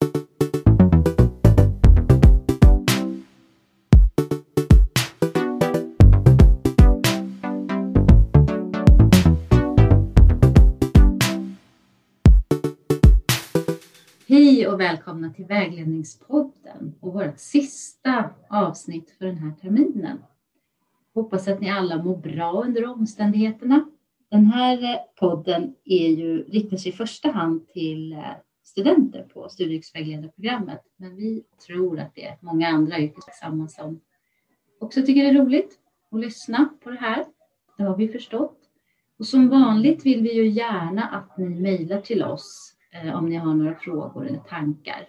Hej och välkomna till Vägledningspodden och vårt sista avsnitt för den här terminen. Hoppas att ni alla mår bra under omständigheterna. Den här podden är ju, riktar sig i första hand till eh, studenter på studievägledarprogrammet, men vi tror att det är många andra yrkesverksamma som också tycker det är roligt att lyssna på det här. Det har vi förstått. Och som vanligt vill vi ju gärna att ni mejlar till oss eh, om ni har några frågor eller tankar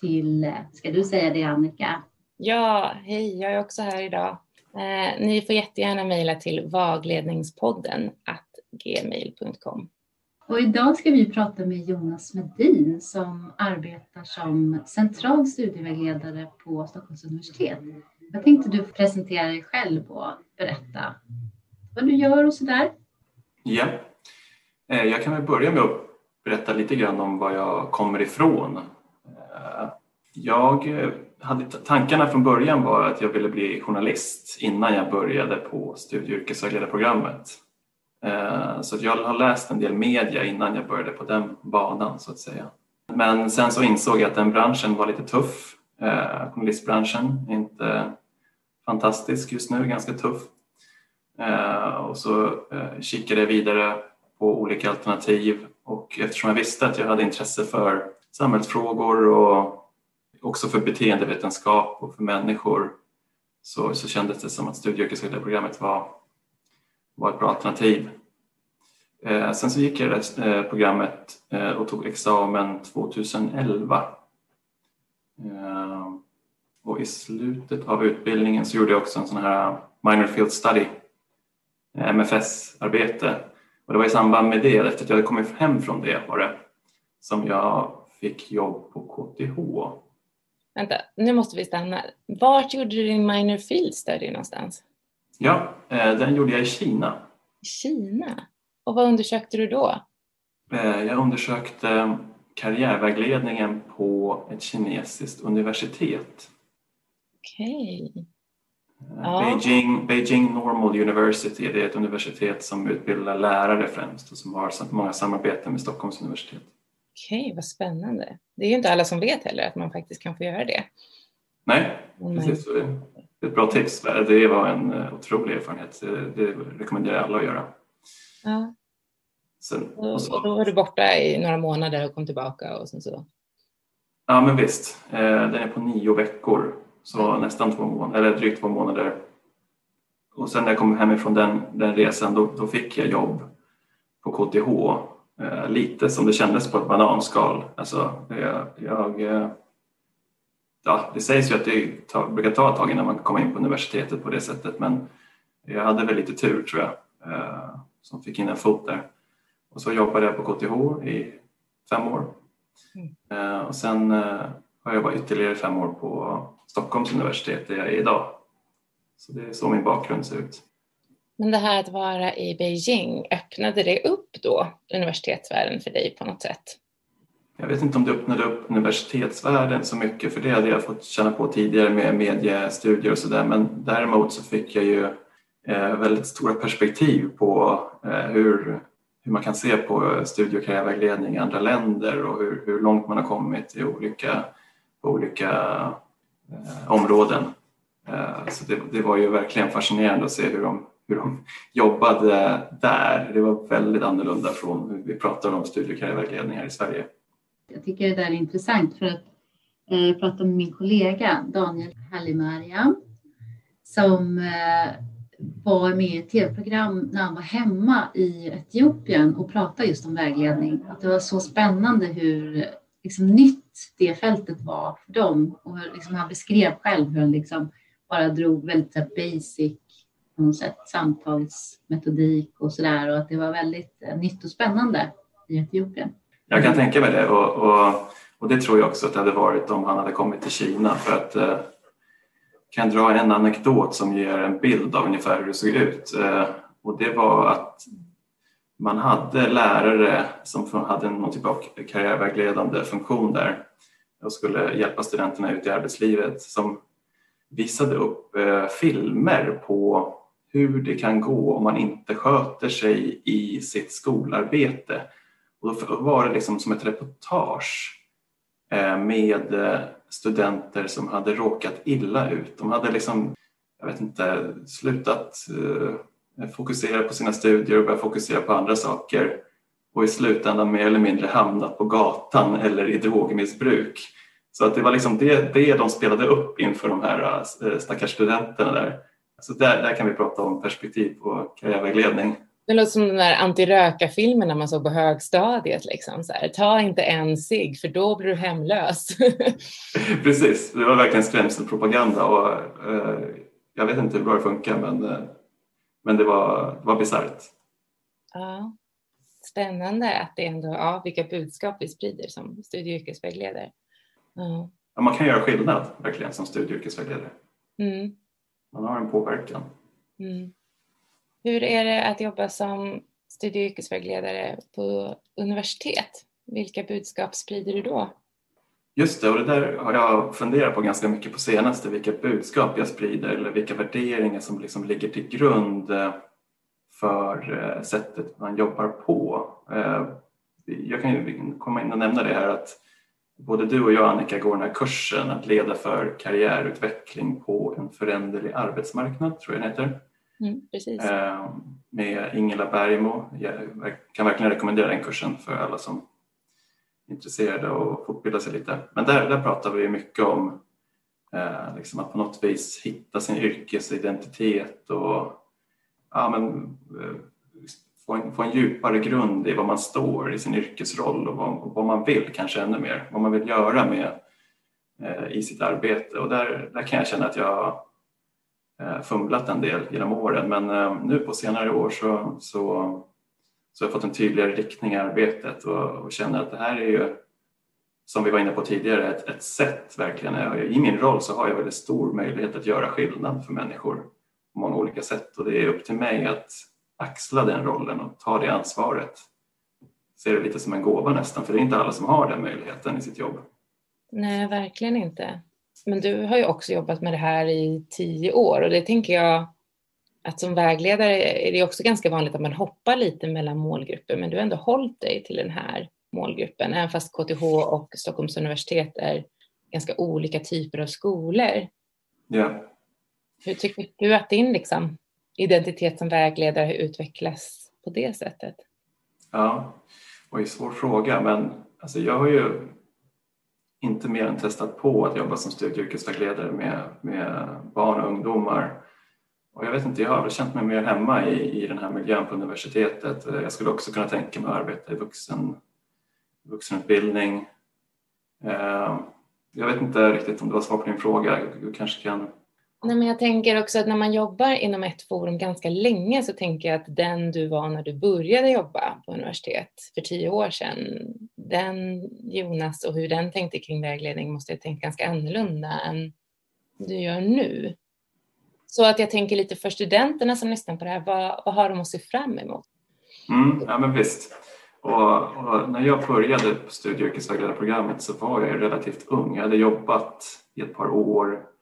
till, eh, ska du säga det Annika? Ja, hej, jag är också här idag. Eh, ni får jättegärna mejla till vagledningspodden gmail.com. Och idag ska vi prata med Jonas Medin som arbetar som central studievägledare på Stockholms universitet. Jag tänkte du presentera dig själv och berätta vad du gör och sådär. Ja, eh, jag kan väl börja med att berätta lite grann om var jag kommer ifrån. Eh, jag hade tankarna från början var att jag ville bli journalist innan jag började på studie och yrkesvägledarprogrammet. Eh, så jag har läst en del media innan jag började på den banan så att säga. Men sen så insåg jag att den branschen var lite tuff. Eh, journalistbranschen är inte fantastisk just nu, ganska tuff. Eh, och så kikade jag vidare på olika alternativ och eftersom jag visste att jag hade intresse för samhällsfrågor och också för beteendevetenskap och för människor så, så kändes det som att studie och yrkesvägledarprogrammet var, var ett bra alternativ. Eh, sen så gick jag det eh, programmet eh, och tog examen 2011. Eh, och i slutet av utbildningen så gjorde jag också en sån här minor field study, eh, MFS-arbete och det var i samband med det, efter att jag hade kommit hem från det var det, som jag fick jobb på KTH. Vänta, nu måste vi stanna. Vart gjorde du din minor field study någonstans? Ja, eh, den gjorde jag i Kina. Kina? Och vad undersökte du då? Eh, jag undersökte karriärvägledningen på ett kinesiskt universitet. Okej. Okay. Ja. Beijing, Beijing Normal University det är ett universitet som utbildar lärare främst och som har många samarbeten med Stockholms universitet. Okej, okay, vad spännande. Det är ju inte alla som vet heller att man faktiskt kan få göra det. Nej, precis. Det är ett bra tips. Det var en eh, otrolig erfarenhet. Det rekommenderar jag alla att göra. Ja. Sen, och så, då var du borta i några månader och kom tillbaka och sen så? Ja, men visst. Eh, den är på nio veckor så nästan två månader, eller drygt två månader. Och sen när jag kom hemifrån den, den resan då, då fick jag jobb på KTH. Eh, lite som det kändes på ett bananskal. Alltså, jag, jag ja, det sägs ju att det tar, brukar ta ett tag innan man komma in på universitetet på det sättet men jag hade väl lite tur tror jag eh, som fick in en fot där. Och så jobbade jag på KTH i fem år. Mm. Eh, och sen eh, har jag jobbat ytterligare fem år på Stockholms universitet där jag är idag. Så det är så min bakgrund ser ut. Men det här att vara i Beijing, öppnade det upp då universitetsvärlden för dig på något sätt? Jag vet inte om det öppnade upp universitetsvärlden så mycket för det hade jag fått känna på tidigare med mediestudier och sådär men däremot så fick jag ju eh, väldigt stora perspektiv på eh, hur, hur man kan se på studie och karriärvägledning i andra länder och hur, hur långt man har kommit i olika, på olika eh, områden. Eh, så det, det, var ju verkligen fascinerande att se hur de, hur de jobbade där. Det var väldigt annorlunda från hur vi pratar om studie och karriärvägledning här i Sverige. Jag tycker det där är intressant för att eh, prata med min kollega Daniel Hallimariam som eh, var med i ett tv-program när han var hemma i Etiopien och pratade just om vägledning. Att det var så spännande hur liksom, nytt det fältet var för dem. Och liksom, han beskrev själv hur han liksom bara drog väldigt så basic på något sätt, samtalsmetodik och sådär och att det var väldigt eh, nytt och spännande i Etiopien. Jag kan tänka mig det. Och, och, och, det tror jag också att det hade varit om han hade kommit till Kina. För att eh, kan dra en anekdot som ger en bild av ungefär hur det såg ut? Eh, och det var att man hade lärare som hade någon typ av karriärvägledande funktion där och skulle hjälpa studenterna ut i arbetslivet som visade upp eh, filmer på hur det kan gå om man inte sköter sig i sitt skolarbete. Och då var det liksom som ett reportage eh, med eh, studenter som hade råkat illa ut. De hade liksom, jag vet inte, slutat eh, fokusera på sina studier och börjat fokusera på andra saker och i slutändan mer eller mindre hamnat på gatan eller i drogmissbruk. Så att det var liksom det, det de spelade upp inför de här stackars studenterna där. Så där, där kan vi prata om perspektiv på karriärvägledning. Det låter som den där antiröka-filmen man såg på högstadiet. Liksom, så här, Ta inte en cigg för då blir du hemlös. Precis, det var verkligen skrämselpropaganda och eh, jag vet inte hur bra det funkar men, eh, men det var, var bisarrt. Ja. Spännande att det ändå, ja, vilka budskap vi sprider som studie och yrkesvägledare. Ja. ja. man kan göra skillnad verkligen som studie och yrkesvägledare. Mm. Man har en påverkan. Mm. Hur är det att jobba som studie och yrkesvägledare på universitet? Vilka budskap sprider du då? Just det, och det där har jag funderat på ganska mycket på senaste, vilka budskap jag sprider eller vilka värderingar som liksom ligger till grund eh, för eh, sättet man jobbar på. Eh, jag kan ju komma in och nämna det här att både du och jag Annika går den här kursen att leda för karriärutveckling på en föränderlig arbetsmarknad, tror jag den heter. Mm, precis. Eh, med Ingela Bergmo. Jag kan verkligen rekommendera den kursen för alla som är intresserade och fortbildar sig lite. Men där, där pratar vi mycket om eh, liksom att på något vis hitta sin yrkesidentitet och ja, men, eh, få, en, få en djupare grund i vad man står i sin yrkesroll och vad, och vad man vill kanske ännu mer, vad man vill göra med eh, i sitt arbete och där, där kan jag känna att jag Eh, fumlat en del genom åren men eh, nu på senare år så, så, så har jag fått en tydligare riktning i arbetet och, och känner att det här är ju som vi var inne på tidigare, ett, ett sätt verkligen. I min roll så har jag väldigt stor möjlighet att göra skillnad för människor på många olika sätt och det är upp till mig att axla den rollen och ta det ansvaret. Ser det lite som en gåva nästan, för det är inte alla som har den möjligheten i sitt jobb. Nej, verkligen inte. Men du har ju också jobbat med det här i tio år och det tänker jag att som vägledare är det också ganska vanligt att man hoppar lite mellan målgrupper men du har ändå hållit dig till den här målgruppen även fast KTH och Stockholms universitet är ganska olika typer av skolor. Ja. Hur tycker du att din liksom, identitet som vägledare har utvecklats på det sättet? Ja, och en svår fråga men alltså jag har ju inte mer än testat på att jobba som studie och yrkesvägledare med, med barn och ungdomar. Och jag vet inte, jag har väl känt mig mer hemma i, i den här miljön på universitetet. Jag skulle också kunna tänka mig att arbeta i vuxen, vuxenutbildning. Eh, jag vet inte riktigt om det var svar på din fråga. Du kanske kan Nej, men jag tänker också att när man jobbar inom ett forum ganska länge så tänker jag att den du var när du började jobba på universitet för tio år sedan, den Jonas och hur den tänkte kring vägledning måste jag tänka ganska annorlunda än du gör nu. Så att jag tänker lite för studenterna som lyssnar på det här, vad, vad har de att se fram emot? Mm, ja men visst. Och, och när jag började på studie och yrkesvägledarprogrammet så var jag relativt ung. Jag hade jobbat i ett par år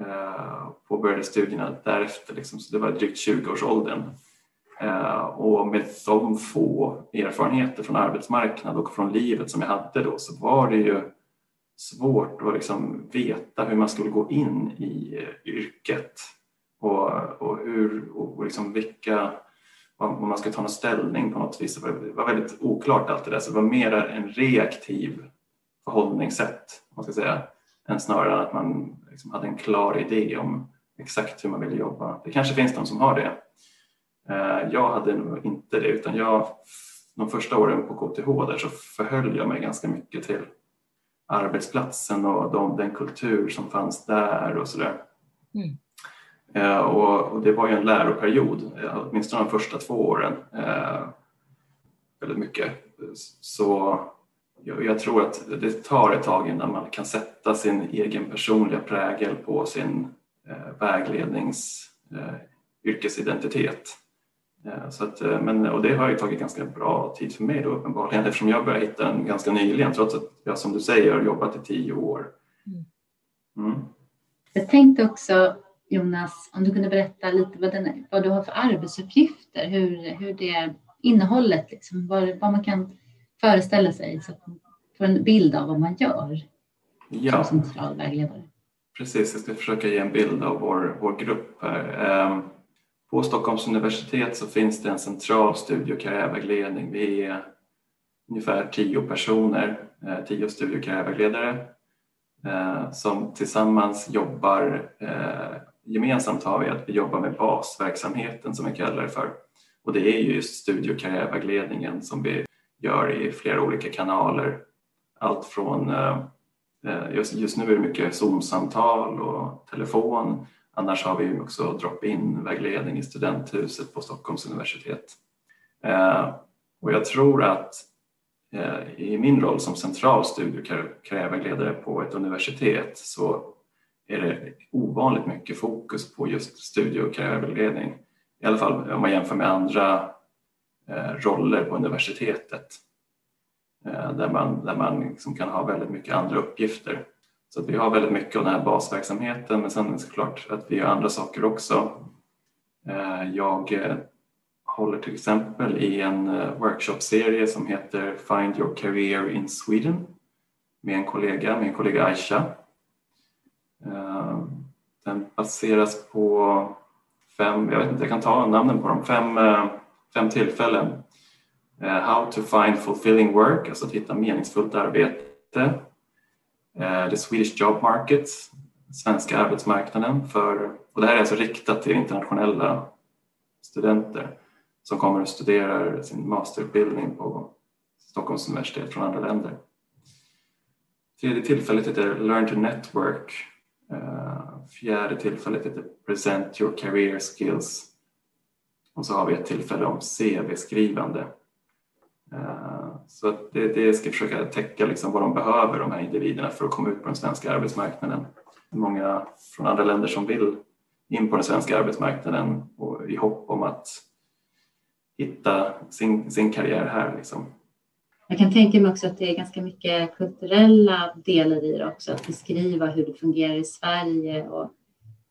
Eh, påbörjade studierna därefter, liksom, så det var drygt 20-årsåldern. Eh, och med de få erfarenheter från arbetsmarknad och från livet som jag hade då så var det ju svårt att liksom veta hur man skulle gå in i eh, yrket och, och hur och liksom vilka om man ska ta någon ställning på något vis. Det var väldigt oklart allt det där så det var mer en reaktiv förhållningssätt man ska säga, än snarare att man liksom hade en klar idé om exakt hur man ville jobba. Det kanske finns de som har det. Eh, jag hade nog inte det utan jag, de första åren på KTH där så förhöll jag mig ganska mycket till arbetsplatsen och de, den kultur som fanns där och sådär. Mm. Eh, och, och, det var ju en läroperiod, eh, åtminstone de första två åren. väldigt mycket. Så jag tror att det tar ett tag innan man kan sätta sin egen personliga prägel på sin eh, väglednings eh, yrkesidentitet. Eh, så att, eh, men, och det har ju tagit ganska bra tid för mig då uppenbarligen eftersom jag började hitta den ganska nyligen trots att jag som du säger har jobbat i tio år. Mm. Jag tänkte också Jonas, om du kunde berätta lite vad, den, vad du har för arbetsuppgifter, hur, hur det innehållet, liksom, vad, vad man kan föreställa sig så att man får en bild av vad man gör ja. som central vägledare. Precis, jag ska försöka ge en bild av vår, vår grupp här. Ehm, på Stockholms universitet så finns det en central studie och karriärvägledning. Vi är ungefär tio personer, eh, tio studie och karriärvägledare eh, som tillsammans jobbar. Eh, gemensamt har vi att vi jobbar med basverksamheten som vi kallar det för. Och det är just studie och karriärvägledningen som vi gör i flera olika kanaler. Allt från, eh, eh, just, just nu är det mycket Zoom-samtal och telefon Annars har vi också drop-in vägledning i studenthuset på Stockholms universitet. Eh, och jag tror att i min roll som central studie och karriärvägledare på ett universitet så är det ovanligt mycket fokus på just studie och karriärvägledning. I alla fall om man jämför med andra Eh, roller på universitetet eh, där man, där man liksom kan ha väldigt mycket andra uppgifter. Så att vi har väldigt mycket av den här basverksamheten men sen såklart att vi gör andra saker också. Eh, jag håller till exempel i en workshopserie som heter Find your career in Sweden med en kollega, min kollega Aisha. Den baseras på fem, jag vet inte, jag kan ta namnen på dem, fem, fem tillfällen. Eh, how to find fulfilling work, alltså att hitta meningsfullt arbete Uh, the Swedish Job Market, svenska arbetsmarknaden. För, och det här är alltså riktat till internationella studenter som kommer och studerar sin masterutbildning på Stockholms universitet från andra länder. Tredje tillfället heter Learn to Network. Eh, fjärde tillfället heter Present your career skills. Och så har vi ett tillfälle om CV-skrivande. Eh, så det, det ska försöka täcka liksom vad de behöver, de här individerna, för att komma ut på den svenska arbetsmarknaden. Många från andra länder som vill in på den svenska arbetsmarknaden och i hopp om att hitta sin, sin karriär här. Liksom. Jag kan tänka mig också att det är ganska mycket kulturella delar i det också, att beskriva hur det fungerar i Sverige och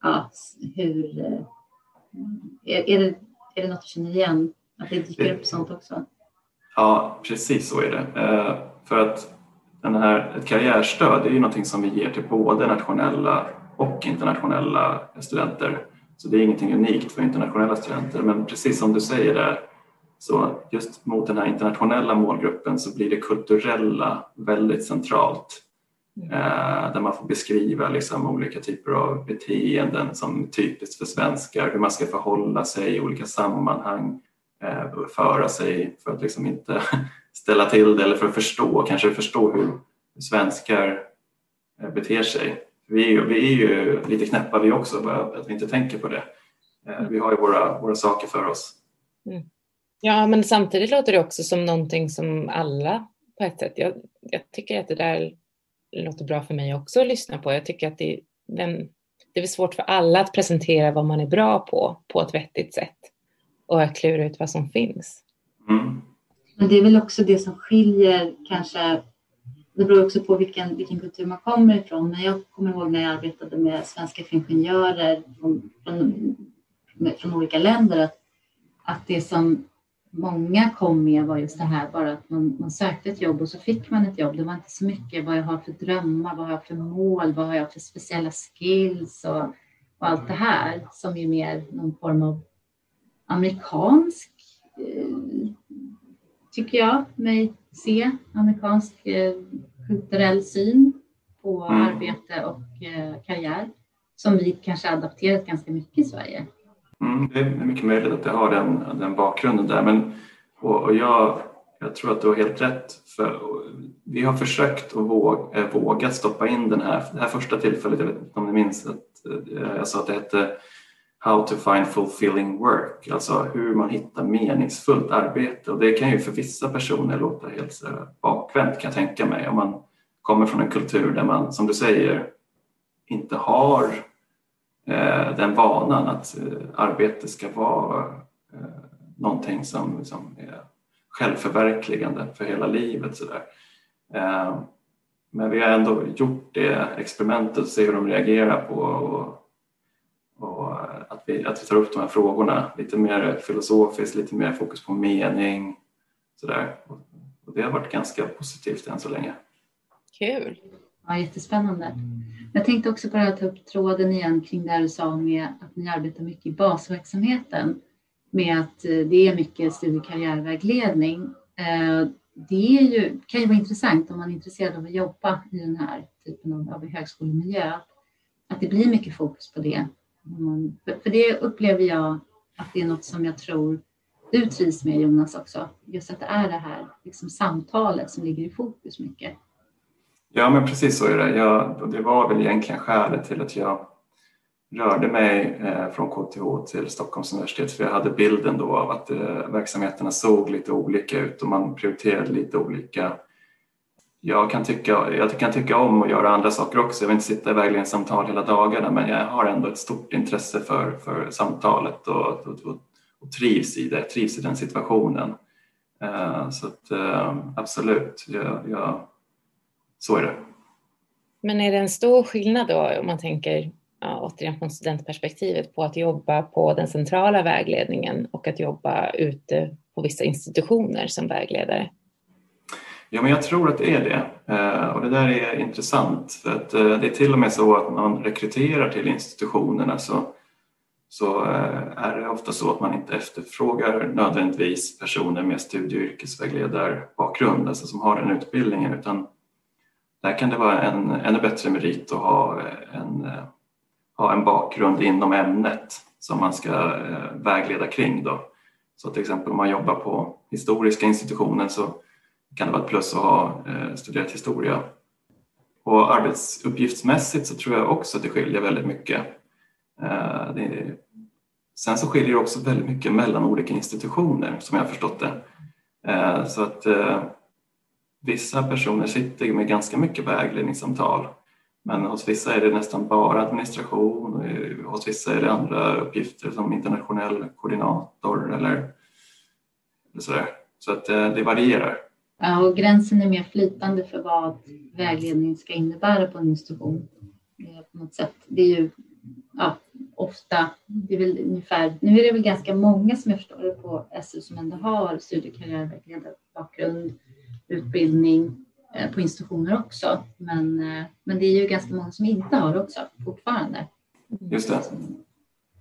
ja, hur... Eh, är, är, det, är det något du känner igen? Att det dyker upp sånt också? Ja, precis så är det. Eh, för att den här, ett karriärstöd är ju någonting som vi ger till både nationella och internationella studenter. Så det är ingenting unikt för internationella studenter. Men precis som du säger där, så just mot den här internationella målgruppen så blir det kulturella väldigt centralt. Eh, där man får beskriva liksom olika typer av beteenden som är typiskt för svenskar, hur man ska förhålla sig i olika sammanhang, eh, föra sig för att liksom inte ställa till det eller för att förstå, kanske förstå hur svenskar eh, beter sig. Vi är, ju, vi är ju lite knäppa vi också, bara att vi inte tänker på det. Eh, vi har ju våra, våra saker för oss. Mm. Ja, men samtidigt låter det också som någonting som alla på ett sätt. Jag, jag tycker att det där låter bra för mig också att lyssna på. Jag tycker att det, den, det är svårt för alla att presentera vad man är bra på, på ett vettigt sätt och klura ut vad som finns. Mm. Men det är väl också det som skiljer kanske det beror också på vilken, vilken kultur man kommer ifrån. Men jag kommer ihåg när jag arbetade med svenska ingenjörer från, från, från olika länder att, att det som många kom med var just det här bara att man, man sökte ett jobb och så fick man ett jobb. Det var inte så mycket vad jag har för drömmar, vad har jag för mål, vad har jag för speciella skills och, och allt det här som är mer någon form av amerikansk, eh, tycker jag mig se, amerikansk eh, kulturell syn på mm. arbete och eh, karriär som vi kanske adapterat ganska mycket i Sverige. Mm, det är mycket möjligt att det har den, den bakgrunden där men och, och jag, jag tror att du har helt rätt. För, vi har försökt och våg, eh, vågat stoppa in den här, det här första tillfället, jag vet inte om ni minns att eh, jag sa att det hette How to find fulfilling work, alltså hur man hittar meningsfullt arbete. Och det kan ju för vissa personer låta helt bakvänt kan jag tänka mig om man kommer från en kultur där man, som du säger, inte har Eh, den vanan att eh, arbete ska vara eh, någonting som, som är självförverkligande för hela livet. Så där. Men vi har ändå gjort det experimentet och ser hur de reagerar på och, och att, vi, att vi tar upp de här frågorna lite mer filosofiskt, lite mer fokus på mening. Så där. Och det har varit ganska positivt än så länge. Kul! Ja, jättespännande. Jag tänkte också bara ta upp tråden igen kring det du sa med att ni arbetar mycket i basverksamheten med att eh, det är mycket studie och karriärvägledning. Eh, det är ju, kan ju vara intressant om man är intresserad av att jobba i den här typen av, av högskolemiljö, att det blir mycket fokus på det. För det upplever jag att det är något som jag tror du trivs med Jonas också, just att det är det här liksom, samtalet som ligger i fokus mycket. Ja, men precis så är det. Jag, det var väl egentligen skälet till att jag rörde mig eh, från KTH till Stockholms universitet för jag hade bilden då av att eh, verksamheterna såg lite olika ut och man prioriterade lite olika. Jag kan tycka, jag kan tycka om att göra andra saker också. Jag vill inte sitta i vägledningssamtal hela dagarna men jag har ändå ett stort intresse för, för samtalet och, och, och, trivs i det, trivs i den situationen. Eh, så att, eh, absolut, jag, jag, så är det. Men är det en stor skillnad då om man tänker ja, återigen från studentperspektivet på att jobba på den centrala vägledningen och att jobba ute på vissa institutioner som vägledare? Ja, men jag tror att det är det. Eh, och det där är intressant för att eh, det är till och med så att när man rekryterar till institutionerna så, så eh, är det ofta så att man inte efterfrågar nödvändigtvis personer med studie och yrkesvägledarbakgrund, alltså som har den utbildningen, utan där kan det vara en ännu bättre merit att ha en ha en bakgrund inom ämnet som man ska eh, vägleda kring. Då. Så till exempel om man jobbar på historiska institutionen så kan det vara ett plus att ha eh, studerat historia. Och arbetsuppgiftsmässigt så tror jag också att det skiljer väldigt mycket. Eh, sen så skiljer det också väldigt mycket mellan olika institutioner som jag har förstått det. Så att vissa personer sitter med ganska mycket vägledningssamtal men hos vissa är det nästan bara administration, eh, hos vissa är det andra uppgifter som internationell koordinator eller, eller sådär. Så att eh, det varierar. Ja, och gränsen är mer flytande för vad vägledning ska innebära på en institution. Eh, på något sätt. Det är ju ja, ofta, det är väl ungefär, nu är det väl ganska många som jag förstår det på SU som ändå har studie och karriärvägledarbakgrund, utbildning Eh, på institutioner också. Men, eh, men det är ju ganska många som inte har det också fortfarande. Just det.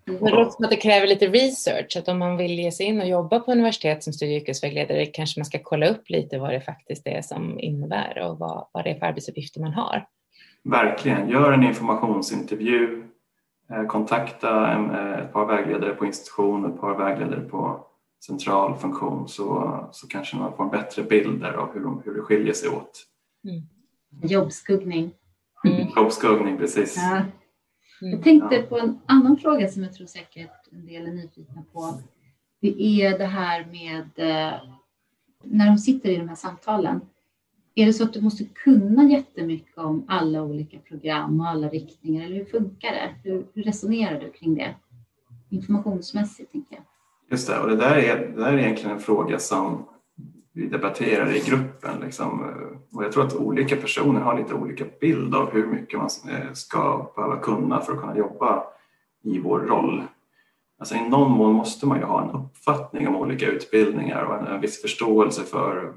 Det låter som att det kräver lite research, att om man vill ge sig in och jobba på universitet som studie och yrkesvägledare kanske man ska kolla upp lite vad det faktiskt är som innebär och vad, vad det är för arbetsuppgifter man har. Verkligen, gör en informationsintervju, eh, kontakta en, ett par vägledare på institution, ett par vägledare på central funktion så, så kanske man får en bättre bild där av hur, de, hur det skiljer sig åt. Mm. Jobbskuggning. Mm. Jobbskuggning, precis. Ja. Mm. Jag tänkte på en annan fråga som jag tror säkert en del är nyfikna på. Det är det här med eh, när de sitter i de här samtalen. Är det så att du måste kunna jättemycket om alla olika program och alla riktningar eller hur funkar det? Hur, hur resonerar du kring det? Informationsmässigt tänker jag. Just det, och det där är, det där är egentligen en fråga som vi debatterar i gruppen. Liksom. Och jag tror att olika personer har lite olika bild av hur mycket man eh, ska behöva kunna för att kunna jobba i vår roll. Alltså I någon mån måste man ju ha en uppfattning om olika utbildningar och en, en viss förståelse för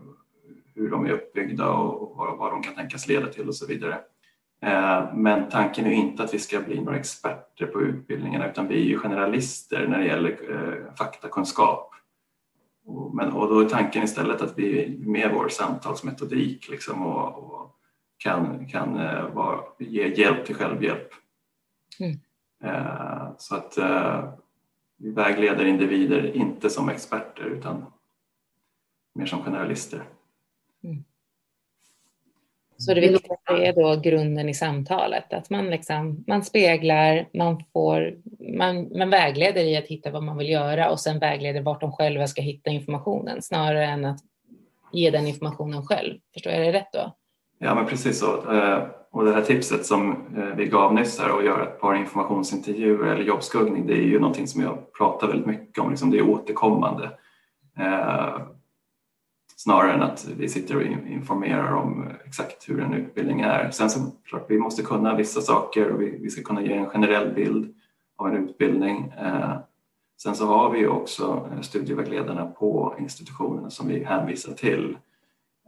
hur de är uppbyggda och vad, vad de kan tänkas leda till och så vidare. Eh, men tanken är inte att vi ska bli några experter på utbildningarna utan vi är ju generalister när det gäller eh, faktakunskap. Men, och då är tanken istället att vi med vår samtalsmetodik liksom och, och kan, kan uh, vara, ge hjälp till självhjälp. Mm. Så att vi vägleder individer inte som experter utan mer som generalister. Mm. Så det viktigaste är då grunden i samtalet, att man, liksom, man speglar, man, får, man, man vägleder i att hitta vad man vill göra och sen vägleder vart de själva ska hitta informationen snarare än att ge den informationen själv. Förstår jag det rätt då? Ja, men precis så. Eh, och det här tipset som eh, vi gav nyss här att göra ett par informationsintervjuer eller jobbskuggning, det är ju någonting som jag pratar väldigt mycket om. Liksom det är återkommande. Snarare än att vi sitter och informerar om exakt hur en utbildning är. Sen så klart, vi måste kunna vissa saker och vi, vi ska kunna ge en generell bild av en utbildning. Eh, sen så har vi ju också studievägledarna på institutionerna som vi hänvisar till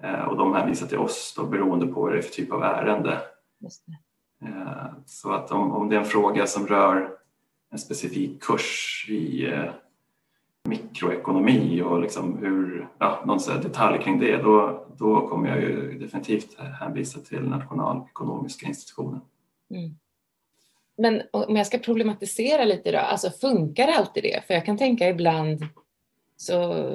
eh, och de hänvisar till oss då, beroende på vad det är för typ av ärende. Eh, så att om, om det är en fråga som rör en specifik kurs i mikroekonomi och liksom hur, ja, någon detalj kring det, då, då kommer jag ju definitivt hänvisa till nationalekonomiska institutionen. Mm. Men om jag ska problematisera lite då, alltså funkar alltid det? För jag kan tänka ibland så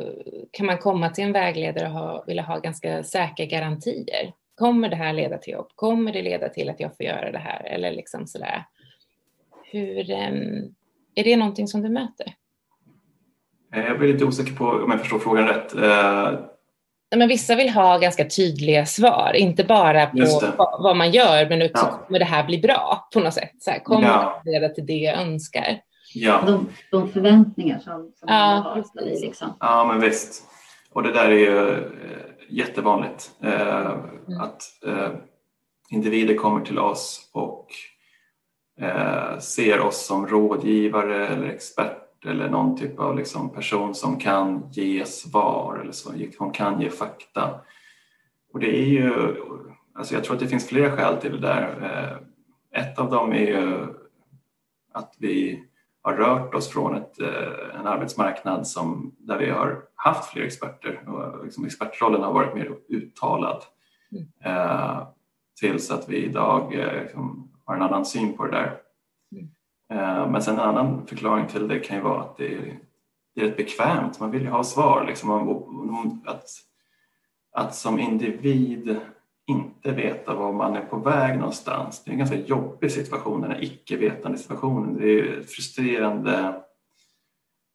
kan man komma till en vägledare och ha, vilja ha ganska säkra garantier. Kommer det här leda till jobb? Kommer det leda till att jag får göra det här? Eller liksom sådär. Hur, ehm, är det någonting som du möter? Eh, jag blir lite osäker på om jag förstår frågan rätt. Eh, men vissa vill ha ganska tydliga svar, inte bara på vad man gör, men också ja. kommer det här bli bra på något sätt? Så här, kommer ja. det leda till det jag önskar? Ja. De, de förväntningar som, som ja, man har. Liksom. Ja, men visst. Och det där är ju eh, jättevanligt. Eh, mm. Att eh, individer kommer till oss och eh, ser oss som rådgivare eller experter eller någon typ av liksom person som kan ge svar eller som kan ge fakta. Och det är ju, alltså jag tror att det finns flera skäl till det där. Eh, ett av dem är ju att vi har rört oss från ett, eh, en arbetsmarknad som, där vi har haft fler experter och liksom expertrollen har varit mer uttalad. Mm. Eh, tills att vi idag liksom har en annan syn på det där. Eh, men sen en annan förklaring till det kan ju vara att det är, det är rätt bekvämt. Man vill ju ha svar. Liksom. Att, att som individ inte veta var man är på väg någonstans. Det är en ganska jobbig situation, den här icke-vetande situationen. Det är en frustrerande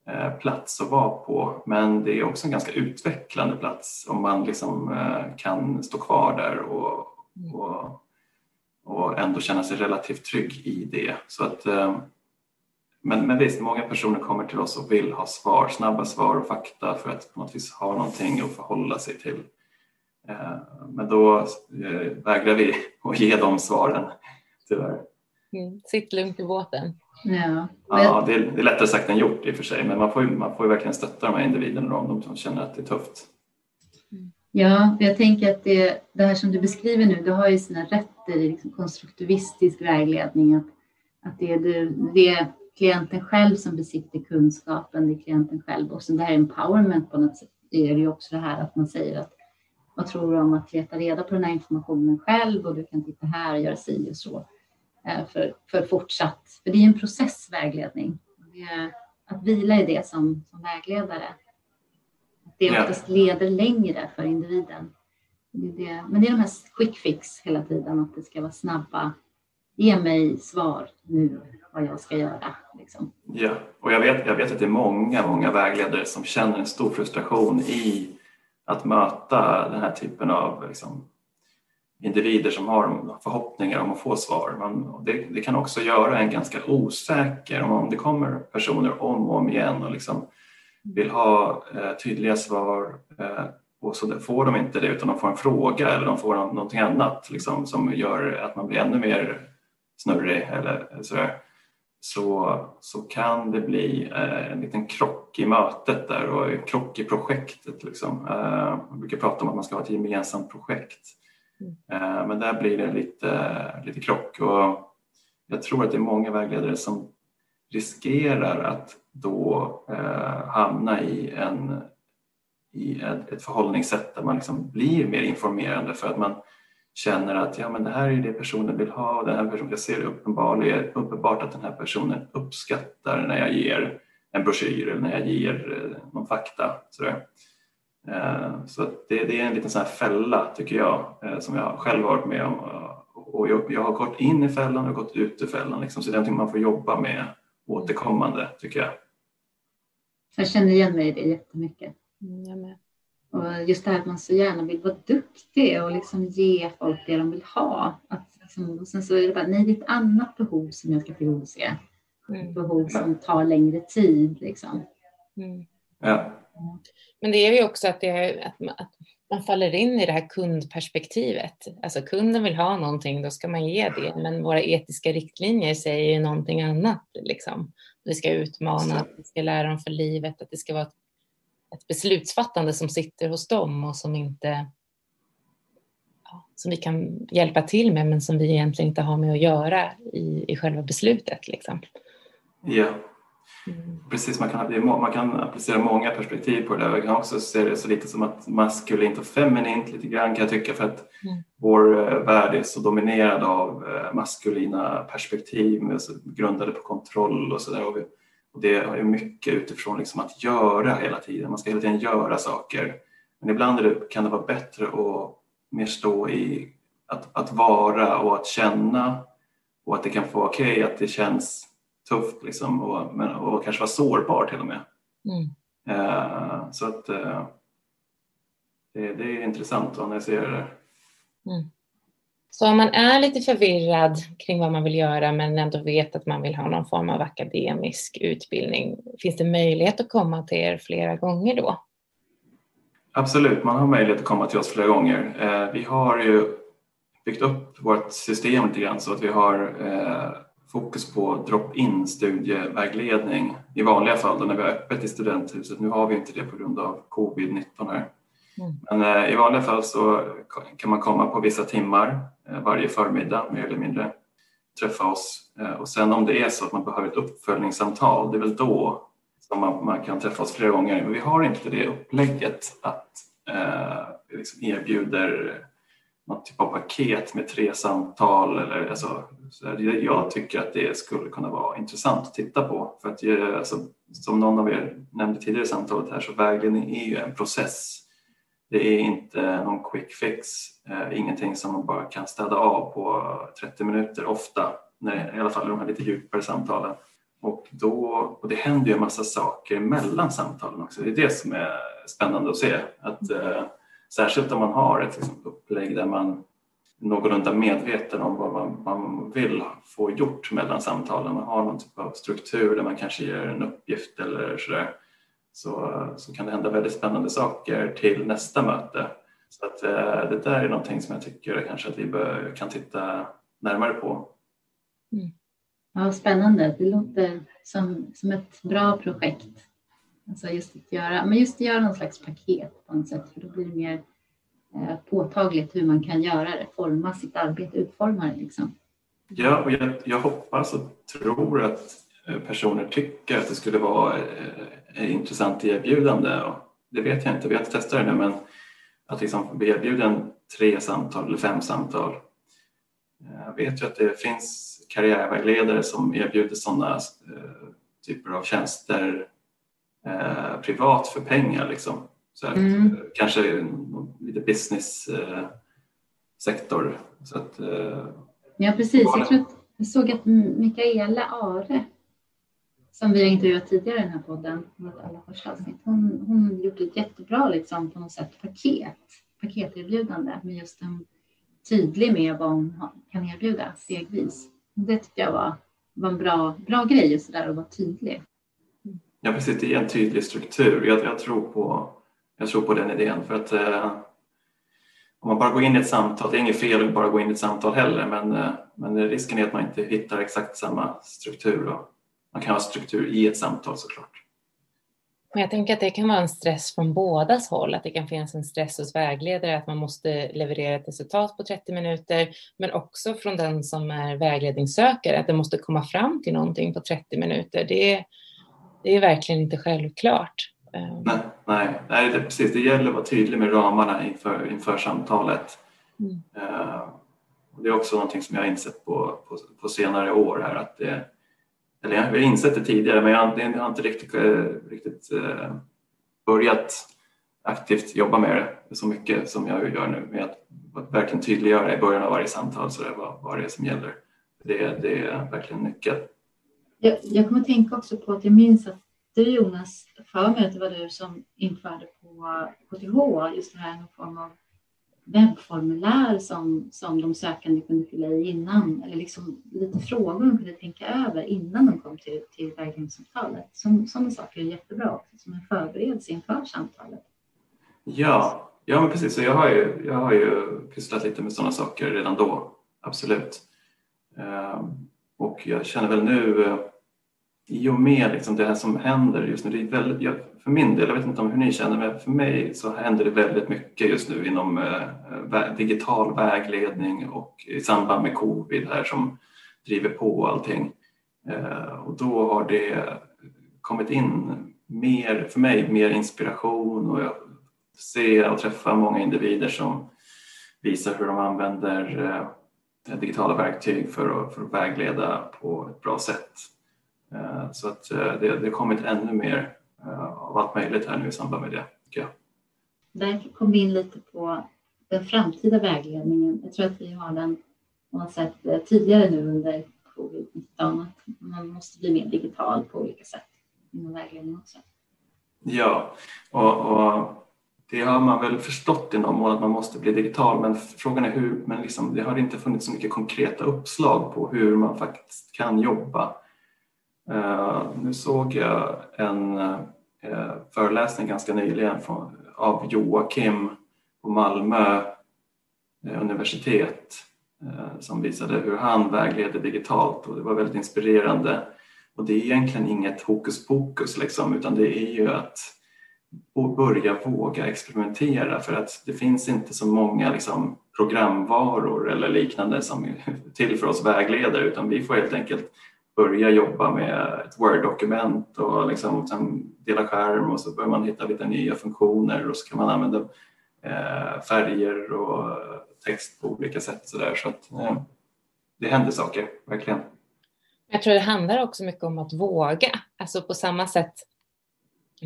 eh, plats att vara på men det är också en ganska utvecklande plats om man liksom eh, kan stå kvar där och, och och ändå känna sig relativt trygg i det. Så att, eh, men, men visst, många personer kommer till oss och vill ha svar, snabba svar och fakta för att på något vis ha någonting att förhålla sig till. Eh, men då eh, vägrar vi att ge de svaren, tyvärr. Mm, sitt lugnt i båten. Ja, ja det, är, det är lättare sagt än gjort i och för sig, men man får ju, man får ju verkligen stötta de här individerna om de känner att det är tufft. Ja, jag tänker att det, det här som du beskriver nu, det har ju sina rötter i liksom konstruktivistisk vägledning. Att, att det, är det, det är klienten själv som besitter kunskapen, det är klienten själv. Och sen det här empowerment på något sätt är det ju också det här att man säger att vad tror du om att leta reda på den här informationen själv och du kan titta här och göra si och så. Eh, för, för fortsatt, för det är en processvägledning. Att vila i det som, som vägledare det oftast leder längre för individen. Det det. Men det är de här quick fix hela tiden, att det ska vara snabba. Ge mig svar nu vad jag ska göra. Liksom. Ja, och jag vet, jag vet att det är många, många vägledare som känner en stor frustration i att möta den här typen av liksom, individer som har förhoppningar om att få svar. Man, det, det, kan också göra en ganska osäker om det kommer personer om och om igen och liksom vill ha eh, tydliga svar eh, och så får de inte det utan de får en fråga eller de får någonting annat liksom, som gör att man blir ännu mer snurrig eller sådär. Så, så kan det bli eh, en liten krock i mötet där och en krock i projektet. Liksom. Eh, man brukar prata om att man ska ha ett gemensamt projekt. Mm. Men där blir det lite, lite krock och jag tror att det är många vägledare som riskerar att då eh, hamna i, en, i ett, ett förhållningssätt där man liksom blir mer informerande för att man känner att ja, men det här är det personen vill ha. Den här personen, jag ser uppenbart, uppenbart att den här personen uppskattar när jag ger en broschyr eller när jag ger eh, någon fakta. Sådär. Eh, så det, det, är en liten sån här fälla tycker jag eh, som jag själv har varit med om. Och jag, jag har gått in i fällan och gått ut ur fällan. Liksom. Så det är någonting man får jobba med återkommande tycker jag. Jag känner igen mig i det jättemycket. Mm, jag med. Och just det här att man så gärna vill vara duktig och liksom ge folk det de vill ha. Att liksom, och sen så är det bara, nej det är ett annat behov som jag ska tillgodose. Mm. Behov som tar längre tid. Liksom. Mm. Ja, Men det är ju också att, det, att, man, att man faller in i det här kundperspektivet. Alltså kunden vill ha någonting, då ska man ge det. Men våra etiska riktlinjer säger ju någonting annat. Liksom. Vi ska utmana, att vi ska lära dem för livet, att det ska vara ett, ett beslutsfattande som sitter hos dem och som inte som vi kan hjälpa till med men som vi egentligen inte har med att göra i, i själva beslutet. Liksom. Ja, mm. precis. Man kan, man kan applicera många perspektiv på det där. Man kan också se det så lite som att maskulint och feminint lite grann kan jag tycka för att mm. vår eh, värld är så dominerad av eh, maskulina perspektiv grundade på kontroll och sådär. Det är mycket utifrån liksom att göra hela tiden. Man ska hela tiden göra saker. Men ibland det, kan det vara bättre att mer stå i att, att vara och att känna och att det kan få vara okej okay, att det känns tufft liksom, och, men, och kanske vara sårbar till och med. Mm. Uh, så att uh, det, det, är intressant att analysera det där. Mm. Så om man är lite förvirrad kring vad man vill göra men ändå vet att man vill ha någon form av akademisk utbildning, finns det möjlighet att komma till er flera gånger då? Absolut, man har möjlighet att komma till oss flera gånger. Eh, vi har ju byggt upp vårt system lite grann så att vi har eh, fokus på drop-in studievägledning i vanliga fall då när vi har öppet i studenthuset. Nu har vi inte det på grund av covid-19 här. Mm. Men eh, i vanliga fall så kan man komma på vissa timmar eh, varje förmiddag mer eller mindre, träffa oss eh, och sen om det är så att man behöver ett uppföljningssamtal, det är väl då som man, man, kan oss flera gånger. Men vi har inte det upplägget att eh, vi liksom erbjuder något typ av paket med tre samtal. Eller, alltså, jag tycker att det skulle kunna vara intressant att titta på. För att, alltså, som någon av er nämnde tidigare i samtalet här så vägen är ju en process. Det är inte någon quick fix, eh, ingenting som man bara kan städa av på 30 minuter ofta, när, i alla fall i de här lite djupare samtalen. Och, då, och det händer ju en massa saker mellan samtalen också. Det är det som är spännande att se. Att, eh, särskilt om man har ett liksom, upplägg där man är någorlunda medveten om vad man, man, vill få gjort mellan samtalen. Man har någon typ av struktur där man kanske ger en uppgift eller sådär. Så, så kan det hända väldigt spännande saker till nästa möte. Så att, eh, det där är någonting som jag tycker kanske att vi bör, kan titta närmare på. Mm. Ja, spännande. Det låter som, som ett bra projekt. Alltså just att göra, men just att göra någon slags paket på något sätt, för då blir det mer eh, påtagligt hur man kan göra det, forma sitt arbete, utforma det. Liksom. Ja, och jag, jag hoppas och tror att personer tycker att det skulle vara ett eh, intressant erbjudande. Och det vet jag inte, vi har inte testat det nu, men att liksom bli erbjuden tre samtal eller fem samtal. Jag vet ju att det finns karriärvägledare som erbjuder sådana eh, typer av tjänster eh, privat för pengar. Liksom. Så att, mm. Eh, kanske lite business eh, eh, ja precis, jag, tror att jag såg att Mikaela Are som vi har intervjuat tidigare i den här podden, allra första avsnitt, hon, hon gjort ett jättebra liksom, på något sätt paket, paketerbjudande med just en tydlig med vad hon kan erbjuda stegvis. Det tyckte jag var, var en bra, bra grej, just det där att vara tydlig. Ja, precis. Det är en tydlig struktur. Jag, jag, tror, på, jag tror på den idén. För att eh, om man bara går in i ett samtal, det är inget fel att bara gå in i ett samtal heller, men, eh, men risken är att man inte hittar exakt samma struktur. Och man kan ha struktur i ett samtal såklart. Men jag tänker att det kan vara en stress från bådas håll, att det kan finnas en stress hos vägledare att man måste leverera ett resultat på 30 minuter, men också från den som är vägledningssökare, att det måste komma fram till någonting på 30 minuter. Det är, det är verkligen inte självklart. Ehm. Nej, nej, nej det, precis. Det gäller att vara tydlig med ramarna inför, inför samtalet. Mm. Uh, det är också någonting som jag har insett på, på, på senare år här, att det, eller jag har insett det tidigare men jag har, inte riktigt, eh, riktigt eh, börjat aktivt jobba med det så mycket som jag gör nu med att verkligen tydliggöra i början av varje samtal så det vad, vad det är som gäller. Det, det är verkligen nyckeln. Jag, jag kommer att tänka också på att jag minns att du Jonas, för mig att det var du som införde på KTH just det här någon form av webbformulär som, som de sökande kunde fylla i innan, eller liksom lite frågor de kunde tänka över innan de kom till, till vägledningssamtalet. Sådana saker är jättebra också, som en förberedelse inför samtalet. Ja, ja men precis. Så jag, har ju, jag har ju pysslat lite med sådana saker redan då, absolut. Ehm, och jag känner väl nu eh, i och med liksom det här som händer just nu, det är väldigt, jag, för min del, jag vet inte om hur ni känner, men för mig så händer det väldigt mycket just nu inom eh, digital vägledning och i samband med covid här som driver på allting. Eh, och då har det kommit in mer, för mig, mer inspiration och jag ser och träffar många individer som visar hur de använder eh, digitala verktyg för att, för att vägleda på ett bra sätt. Eh, så att eh, det, det har kommit ännu mer eh, av allt möjligt här nu i samband med det. Jag. Där kom vi in lite på den framtida vägledningen. Jag tror att vi har den på något sätt tidigare nu under covid-19 att man måste bli mer digital på olika sätt inom vägledning också. Ja, och, och det har man väl förstått i någon mån att man måste bli digital men frågan är hur, men liksom, det har inte funnits så mycket konkreta uppslag på hur man faktiskt kan jobba Eh, nu såg jag en eh, föreläsning ganska nyligen av Joakim på Malmö eh, universitet som visade hur han vägleder digitalt och det var väldigt inspirerande. Och det är egentligen inget hokus pokus liksom, utan det är ju att börja våga experimentera för att det finns inte så många liksom, programvaror eller liknande som är till för oss vägledare utan vi får helt enkelt börja jobba med ett Word-dokument och liksom, sen dela skärm och så börjar man hitta lite nya funktioner och så kan man använda eh, färger och text på olika sätt. Så, där. så att, eh, det händer saker, verkligen. Jag tror det handlar också mycket om att våga, alltså på samma sätt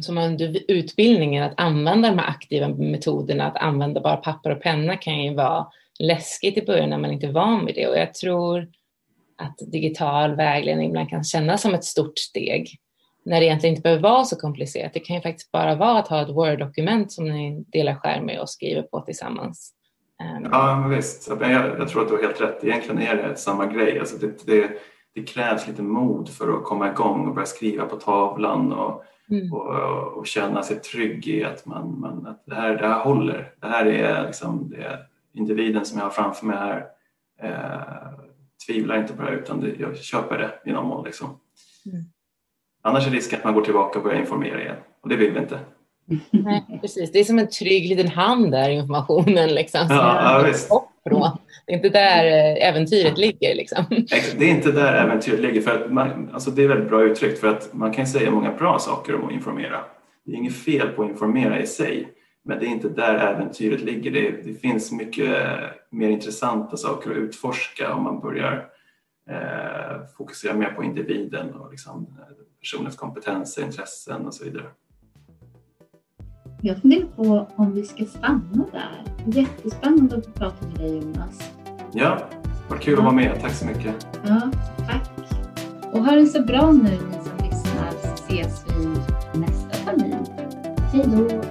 som under utbildningen, att använda de här aktiva metoderna, att använda bara papper och penna kan ju vara läskigt i början när man inte är van vid det och jag tror att digital vägledning ibland kan kännas som ett stort steg när det egentligen inte behöver vara så komplicerat. Det kan ju faktiskt bara vara att ha ett Word-dokument som ni delar skärm med och skriver på tillsammans. Ehm. Ja, visst. Jag, jag, tror att du har helt rätt. Egentligen är det samma grej. Alltså det, det, det, krävs lite mod för att komma igång och börja skriva på tavlan och, mm. och, och, känna sig trygg i att, man, man, att det, här, det här håller. Det här är liksom det individen som jag har framför mig här. Eh, tvivlar inte på det utan det, jag köper det i någon mån. Liksom. Mm. Annars är risken att man går tillbaka och börjar informera igen och det vill vi inte. Nej, precis. Det är som en trygg liten hand där, informationen. Liksom, ja, ja, visst. Det är inte där eh, äventyret ligger. Liksom. Det är inte där äventyret ligger. För att man, alltså det är väldigt bra uttryckt för att man kan säga många bra saker om att informera. Det är inget fel på att informera i sig. Men det är inte där äventyret ligger. Det, det finns mycket mer intressanta saker att utforska om man börjar eh, fokusera mer på individen och liksom, eh, personens kompetenser, intressen och så vidare. Jag funderar på om vi ska stanna där. Jättespännande att få prata med dig Jonas. Ja, vad kul ja. att vara med. Tack så mycket. Ja, tack. Och ha det så bra nu ni som lyssnar så ses vi nästa termin. Hej då!